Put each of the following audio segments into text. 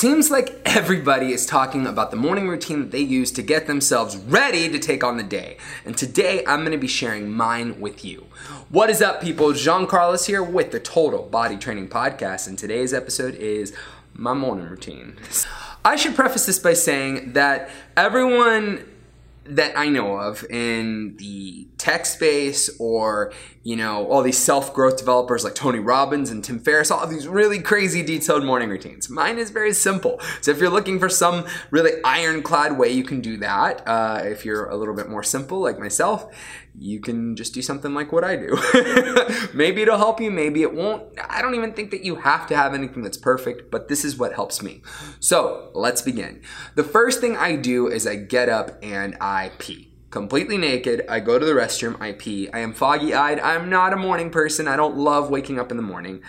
seems like everybody is talking about the morning routine that they use to get themselves ready to take on the day. And today I'm to be sharing mine with you. What is up, people? Jean Carlos here with the Total Body Training Podcast, and today's episode is my morning routine. I should preface this by saying that everyone that I know of in the tech space or, you know, all these self growth developers like Tony Robbins and Tim Ferriss, all these really crazy detailed morning routines. Mine is very simple. So if you're looking for some really ironclad way you can do that, uh, if you're a little bit more simple like myself, you can just do something like what I do. maybe it'll help you, maybe it won't. I don't even think that you have to have anything that's perfect, but this is what helps me. So let's begin. The first thing I do is I get up and I pee completely naked. I go to the restroom, I pee. I am foggy eyed. I'm not a morning person. I don't love waking up in the morning.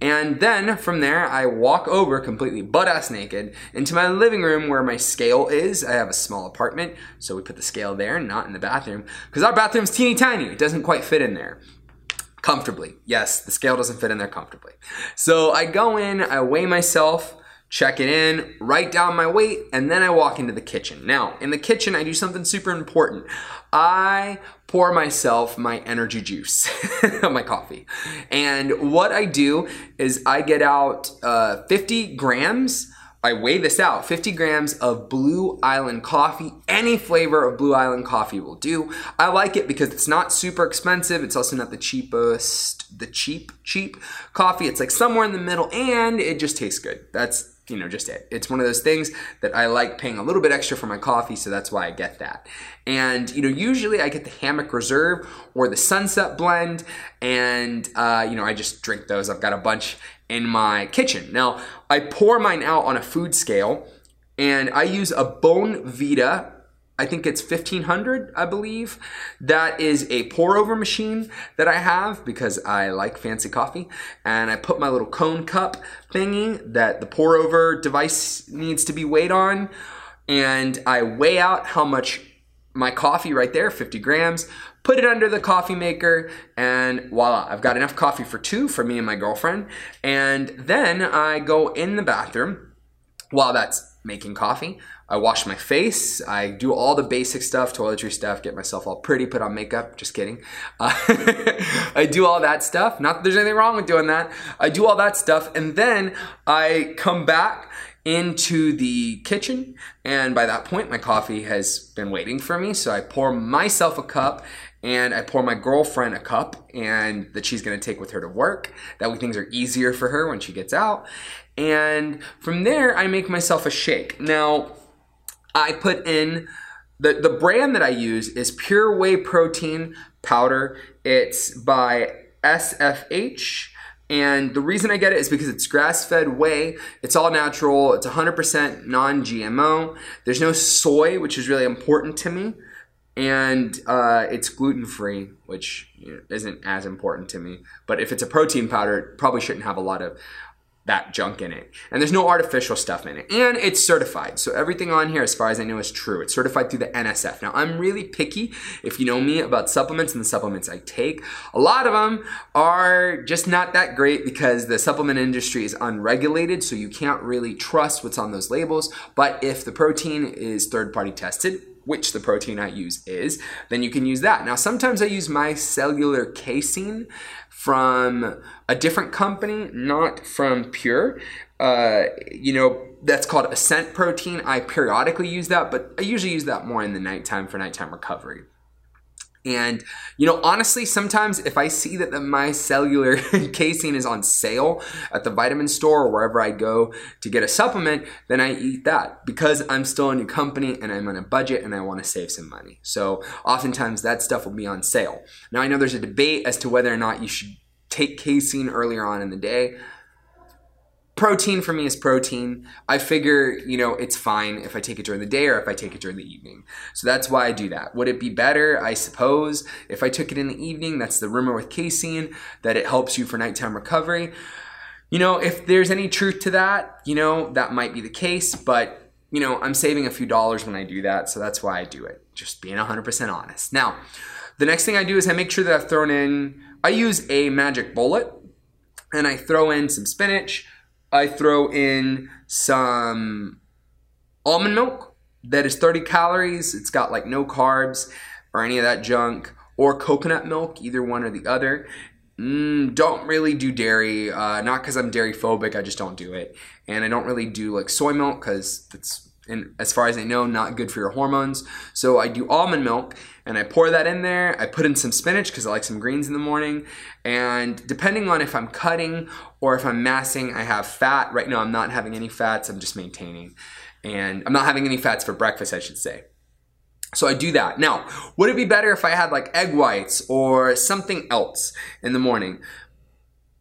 And then from there, I walk over completely butt ass naked into my living room where my scale is. I have a small apartment, so we put the scale there, not in the bathroom, because our bathroom's teeny tiny. It doesn't quite fit in there comfortably. Yes, the scale doesn't fit in there comfortably. So I go in, I weigh myself check it in, write down my weight, and then I walk into the kitchen. Now, in the kitchen, I do something super important. I pour myself my energy juice, my coffee. And what I do is I get out uh, 50 grams. I weigh this out 50 grams of Blue Island coffee. Any flavor of Blue Island coffee will do. I like it because it's not super expensive. It's also not the cheapest, the cheap, cheap coffee. It's like somewhere in the middle and it just tastes good. That's you know, just it. It's one of those things that I like paying a little bit extra for my coffee, so that's why I get that. And, you know, usually I get the Hammock Reserve or the Sunset Blend, and, uh, you know, I just drink those. I've got a bunch in my kitchen. Now, I pour mine out on a food scale, and I use a Bonavita I think it's 1500, I believe. That is a pour over machine that I have because I like fancy coffee. And I put my little cone cup thingy that the pour over device needs to be weighed on. And I weigh out how much my coffee right there, 50 grams, put it under the coffee maker, and voila, I've got enough coffee for two for me and my girlfriend. And then I go in the bathroom while that's making coffee. I wash my face. I do all the basic stuff, toiletry stuff, get myself all pretty, put on makeup. Just kidding. Uh, I do all that stuff. Not that there's anything wrong with doing that. I do all that stuff. And then I come back into the kitchen. And by that point, my coffee has been waiting for me. So I pour myself a cup and I pour my girlfriend a cup and that she's gonna take with her to work. That way things are easier for her when she gets out. And from there, I make myself a shake. Now, I put in the, the brand that I use is Pure Whey Protein Powder. It's by SFH. And the reason I get it is because it's grass fed whey. It's all natural. It's 100% non GMO. There's no soy, which is really important to me. And uh, it's gluten free, which isn't as important to me. But if it's a protein powder, it probably shouldn't have a lot of that junk in it. And there's no artificial stuff in it. And it's certified. So everything on here, as far as I know, is true. It's certified through the NSF. Now, I'm really picky, if you know me, about supplements and the supplements I take. A lot of them are just not that great because the supplement industry is unregulated, so you can't really trust what's on those labels. But if the protein is third party tested, which the protein I use is, then you can use that. Now, sometimes I use my micellar casein from a different company, not from Pure. Uh, you know, that's called Ascent Protein. I periodically use that, but I usually use that more in the nighttime for nighttime recovery. And, you know, honestly, sometimes if I see that the micellar casein is on sale at the vitamin store or wherever I go to get a supplement, then I eat that because I'm still in a company and I'm on a budget and I want to save some money. So oftentimes that stuff will be on sale. Now, I know there's a debate as to whether or not you should take casein earlier on in the day protein for me is protein. I figure, you know, it's fine if I take it during the day or if I take it during the evening. So that's why I do that. Would it be better, I suppose, if I took it in the evening? That's the rumor with casein, that it helps you for nighttime recovery. You know, if there's any truth to that, you know, that might be the case, but, you know, I'm saving a few dollars when I do that, so that's why I do it. Just being 100% honest. Now, the next thing I do is I make sure that I've thrown in, I use a magic bullet and I throw in some spinach, I throw in some almond milk that is 30 calories. It's got like no carbs or any of that junk, or coconut milk, either one or the other. Mm, don't really do dairy, uh, not because I'm dairy phobic, I just don't do it. And I don't really do like soy milk because it's, and as far as I know, not good for your hormones. So I do almond milk and I pour that in there. I put in some spinach because I like some greens in the morning. And depending on if I'm cutting or if I'm massing, I have fat. Right now, I'm not having any fats, I'm just maintaining. And I'm not having any fats for breakfast, I should say. So I do that. Now, would it be better if I had like egg whites or something else in the morning?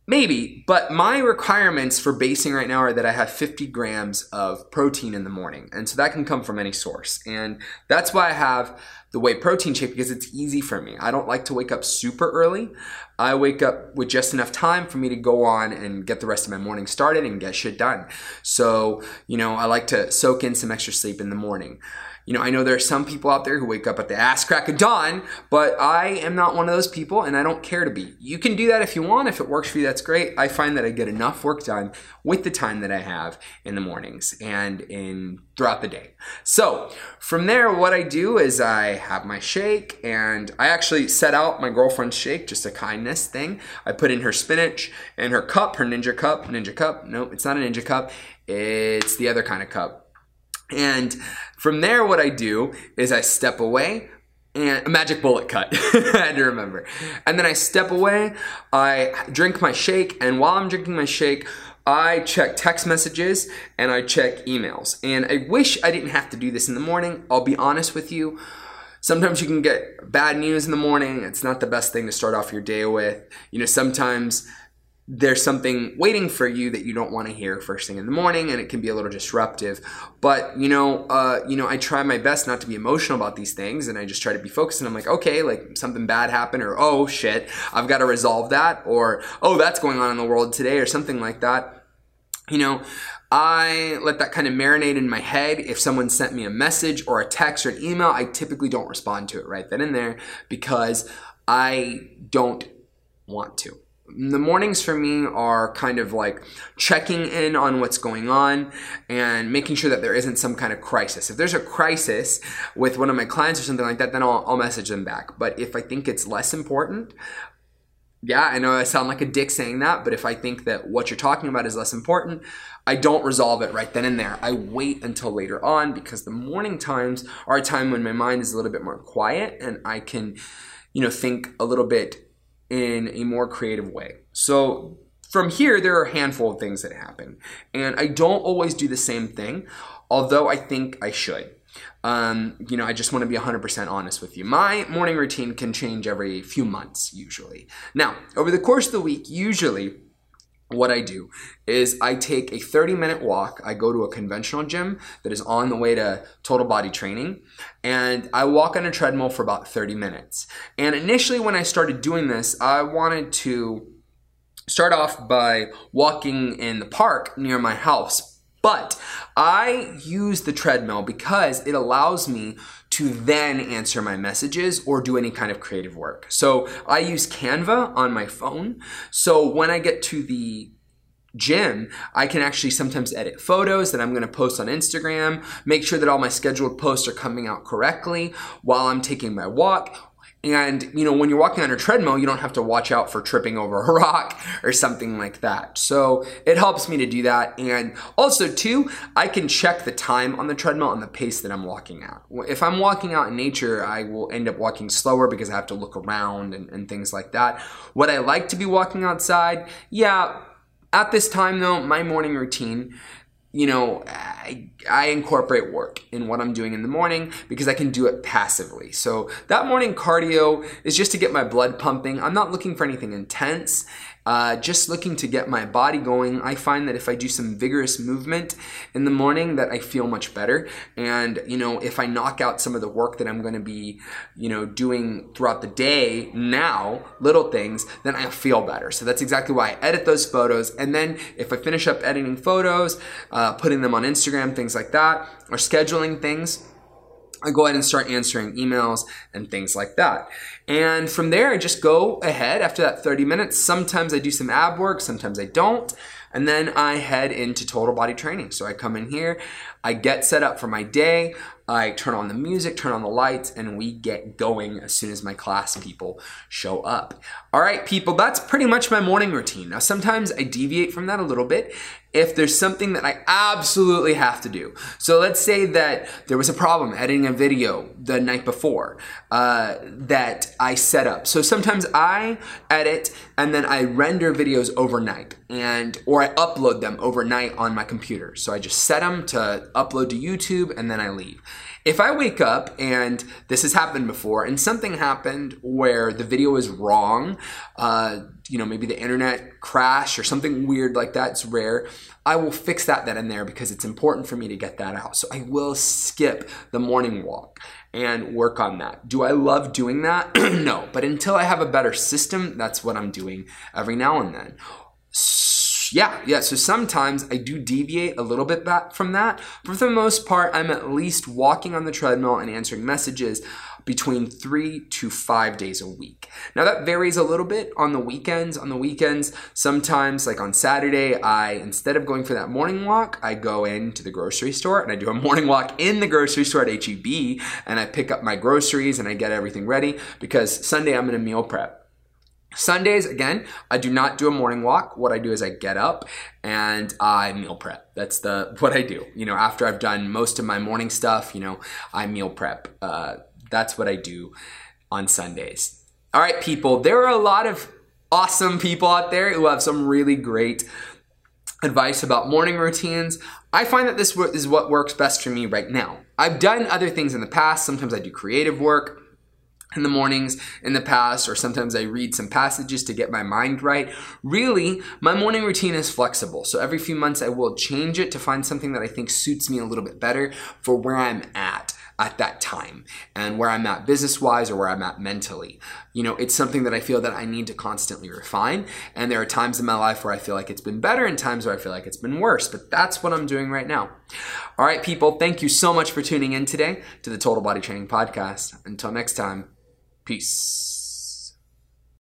Maybe, but my requirements for basing right now are that I have 50 grams of protein in the morning. And so that can come from any source. And that's why I have the whey protein shake because it's easy for me. I don't like to wake up super early. I wake up with just enough time for me to go on and get the rest of my morning started and get shit done. So, you know, I like to soak in some extra sleep in the morning. You know, I know there are some people out there who wake up at the ass crack of dawn, but I am not one of those people and I don't care to be. You can do that if you want. If it works for you, that's great. I find that I get enough work done with the time that I have in the mornings and in throughout the day. So from there, what I do is I have my shake and I actually set out my girlfriend's shake, just a kindness thing. I put in her spinach and her cup, her ninja cup, ninja cup. No, it's not a ninja cup. It's the other kind of cup and from there, what I do is I step away and a magic bullet cut. I had to remember. And then I step away, I drink my shake, and while I'm drinking my shake, I check text messages and I check emails. And I wish I didn't have to do this in the morning. I'll be honest with you. Sometimes you can get bad news in the morning. It's not the best thing to start off your day with. You know, sometimes there's something waiting for you that you don't want to hear first thing in the morning and it can be a little disruptive. But you know uh, you know i try my best not to be emotional about these things and i just try to be focused and i'm like okay like something bad happened or oh shit i've got to resolve that or oh that's going on in the world today or something like that. You know I let that kind of marinate in my head. If someone sent me a message or a text or an email, I typically don't respond to it right then and there because I don't want to the mornings for me are kind of like checking in on what's going on and making sure that there isn't some kind of crisis. If there's a crisis with one of my clients or something like that, then I'll, I'll message them back. But if I think it's less important, yeah, I know I sound like a dick saying that, but if I think that what you're talking about is less important, I don't resolve it right then and there. I wait until later on because the morning times are a time when my mind is a little bit more quiet and I can, you know, think a little bit in a more creative way. So from here, there are a handful of things that happen. And I don't always do the same thing, although I think I should. Um, you know, I just want to be 100% honest with you. My morning routine can change every few months, usually. Now, over the course of the week, usually what I do is I take a 30 minute walk. I go to a conventional gym that is on the way to total body training and I walk on a treadmill for about 30 minutes. And initially, when I started doing this, I wanted to start off by walking in the park near my house. But I use the treadmill because it allows me to then answer my messages or do any kind of creative work. So I use Canva on my phone. So when I get to the gym, I can actually sometimes edit photos that I'm going to post on Instagram, make sure that all my scheduled posts are coming out correctly while I'm taking my walk and, you know, when you're walking on a treadmill, you don't have to watch out for tripping over a rock or something like that. So it helps me to do that. And also, too, I can check the time on the treadmill and the pace that I'm walking at. If I'm walking out in nature, I will end up walking slower because I have to look around and, and things like that. Would I like to be walking outside? Yeah. At this time, though, my morning routine you know, I, I, incorporate work in what I'm doing in the morning because I can do it passively. So that morning cardio is just to get my blood pumping. I'm not looking for anything intense. Uh, just looking to get my body going. I find that if I do some vigorous movement in the morning, that I feel much better. And you know, if I knock out some of the work that I'm going to be, you know, doing throughout the day now, little things, then I feel better. So that's exactly why I edit those photos. And then if I finish up editing photos, uh, putting them on Instagram, things like that, or scheduling things I go ahead and start answering emails and things like that. And from there, I just go ahead after that 30 minutes. Sometimes I do some ab work, sometimes I don't. And then I head into total body training. So I come in here, I get set up for my day, I turn on the music, turn on the lights, and we get going as soon as my class people show up. All right, people, that's pretty much my morning routine. Now, sometimes I deviate from that a little bit if there's something that I absolutely have to do. So let's say that there was a problem editing a video the night before uh, that I set up. So sometimes I edit and then I render videos overnight and or I upload them overnight on my computer. So I just set them to upload to YouTube and then I leave. If I wake up and this has happened before and something happened where the video is wrong, uh, you know, maybe the internet crash or something weird like that, it's rare, I will fix that then and there because it's important for me to get that out. So I will skip the morning walk and work on that. Do I love doing that? no, but until I have a better system, that's what I'm doing every now and then yeah, yeah. So sometimes I do deviate a little bit back from that. For the most part, I'm at least walking on the treadmill and answering messages between three to five days a week. Now that varies a little bit on the weekends. On the weekends, sometimes like on Saturday, I instead of going for that morning walk, I go into the grocery store and I do a morning walk in the grocery store at HEB and I pick up my groceries and I get everything ready because Sunday I'm gonna meal prep. Sundays, again, I do not do a morning walk. What I do is I get up and I meal prep. That's the what I do. You know, after I've done most of my morning stuff, you know, I meal prep. Uh, that's what I do on Sundays. All right, people, there are a lot of awesome people out there who have some really great advice about morning routines. I find that this is what works best for me right now. I've done other things in the past. Sometimes I do creative work in the mornings in the past, or sometimes I read some passages to get my mind right. Really, my morning routine is flexible. So every few months I will change it to find something that I think suits me a little bit better for where I'm at at that time and where I'm at business wise or where I'm at mentally. You know, it's something that I feel that I need to constantly refine. And there are times in my life where I feel like it's been better and times where I feel like it's been worse. But that's what I'm doing right now. All right, people, thank you so much for tuning in today to the Total Body Training Podcast. Until next time. Peace.